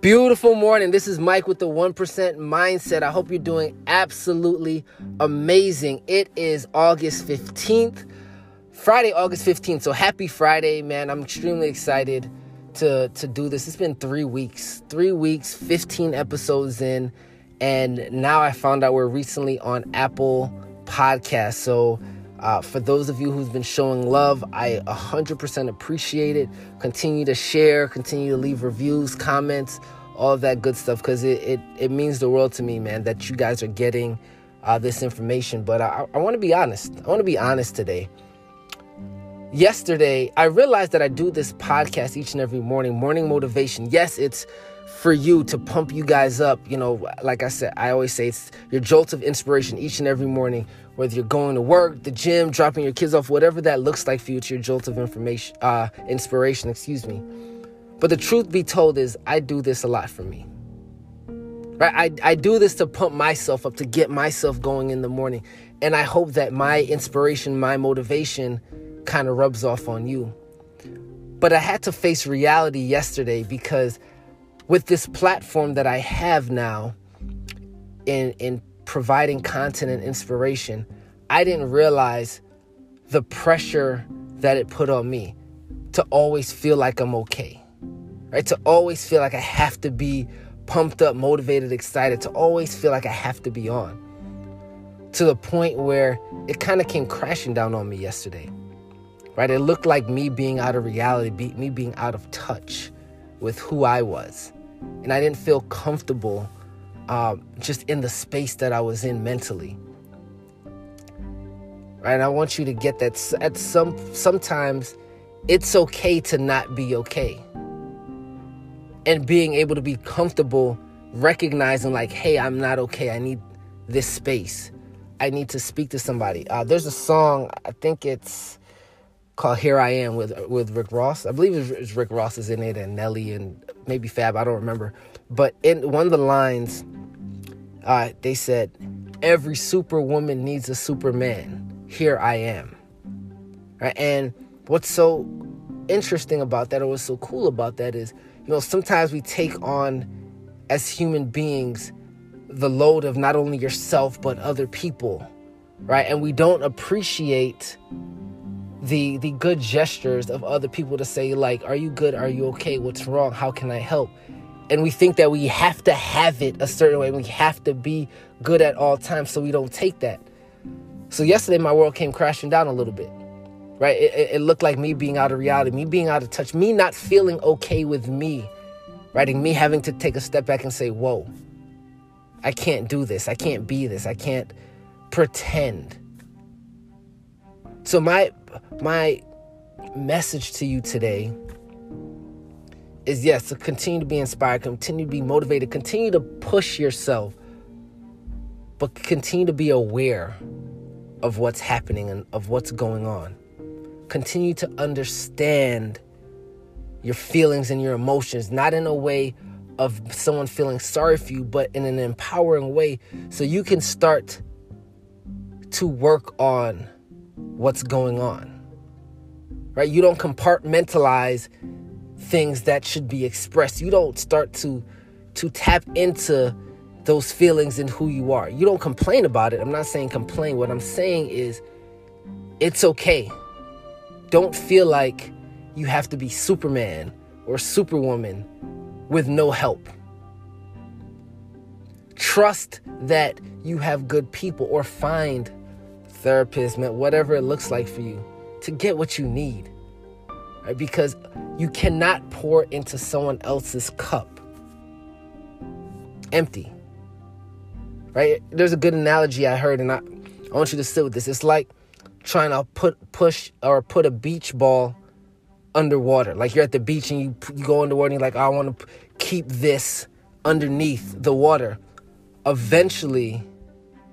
Beautiful morning. This is Mike with the 1% Mindset. I hope you're doing absolutely amazing. It is August 15th, Friday, August 15th. So happy Friday, man. I'm extremely excited to, to do this. It's been three weeks, three weeks, 15 episodes in. And now I found out we're recently on Apple Podcasts. So uh, for those of you who's been showing love, I 100% appreciate it. Continue to share, continue to leave reviews, comments, all that good stuff because it, it, it means the world to me, man, that you guys are getting uh, this information. But I, I want to be honest. I want to be honest today. Yesterday, I realized that I do this podcast each and every morning, morning motivation. Yes, it's for you to pump you guys up. You know, like I said, I always say it's your jolt of inspiration each and every morning, whether you're going to work, the gym, dropping your kids off, whatever that looks like for you, it's your jolt of information, uh, inspiration, excuse me. But the truth be told is, I do this a lot for me. Right? I, I do this to pump myself up, to get myself going in the morning. And I hope that my inspiration, my motivation kind of rubs off on you. But I had to face reality yesterday because with this platform that I have now in in providing content and inspiration, I didn't realize the pressure that it put on me to always feel like I'm okay. Right? To always feel like I have to be pumped up, motivated, excited, to always feel like I have to be on. To the point where it kind of came crashing down on me yesterday. Right? It looked like me being out of reality, me being out of touch with who I was and I didn't feel comfortable um, just in the space that I was in mentally. Right? And I want you to get that at some sometimes it's okay to not be okay. And being able to be comfortable recognizing like, hey, I'm not okay. I need this space. I need to speak to somebody. Uh, there's a song, I think it's called "Here I Am" with with Rick Ross. I believe it's Rick Ross is in it, and Nelly, and maybe Fab. I don't remember. But in one of the lines, uh, they said, "Every superwoman needs a superman. Here I am." Right? And what's so interesting about that, or what's so cool about that, is you know sometimes we take on as human beings the load of not only yourself but other people, right? And we don't appreciate the the good gestures of other people to say like are you good? Are you okay? What's wrong? How can i help? And we think that we have to have it a certain way. We have to be good at all times so we don't take that. So yesterday my world came crashing down a little bit right? It, it looked like me being out of reality me being out of touch me not feeling okay with me right? And me having to take a step back and say whoa i can't do this. I can't be this. I can't pretend so my my message to you today is yes, to continue to be inspired, continue to be motivated, continue to push yourself, but continue to be aware of what's happening and of what's going on. Continue to understand your feelings and your emotions, not in a way of someone feeling sorry for you, but in an empowering way so you can start to work on what's going on right? You don't compartmentalize things that should be expressed. You don't start to to tap into those feelings and who you are. You don't complain about it. I'm not saying complain. What I'm saying is it's okay. Don't feel like you have to be Superman or Superwoman with no help. Trust that you have good people or find therapists, whatever it looks like for you to get what you need. Right? Because you cannot pour into someone else's cup empty. Right? There's a good analogy I heard, and I, I want you to sit with this. It's like trying to put push or put a beach ball underwater. Like you're at the beach and you you go underwater and you're like, I want to keep this underneath the water. Eventually,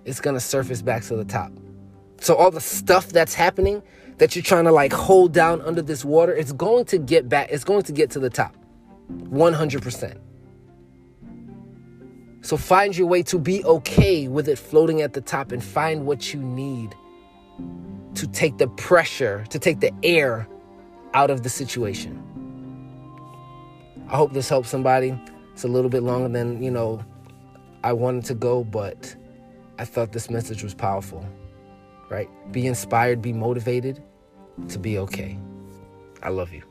it's gonna surface back to the top. So all the stuff that's happening that you're trying to like hold down under this water, it's going to get back, it's going to get to the top. 100%. So find your way to be okay with it floating at the top and find what you need to take the pressure, to take the air out of the situation. I hope this helps somebody. It's a little bit longer than, you know, I wanted to go, but I thought this message was powerful, right? Be inspired, be motivated to be okay. I love you.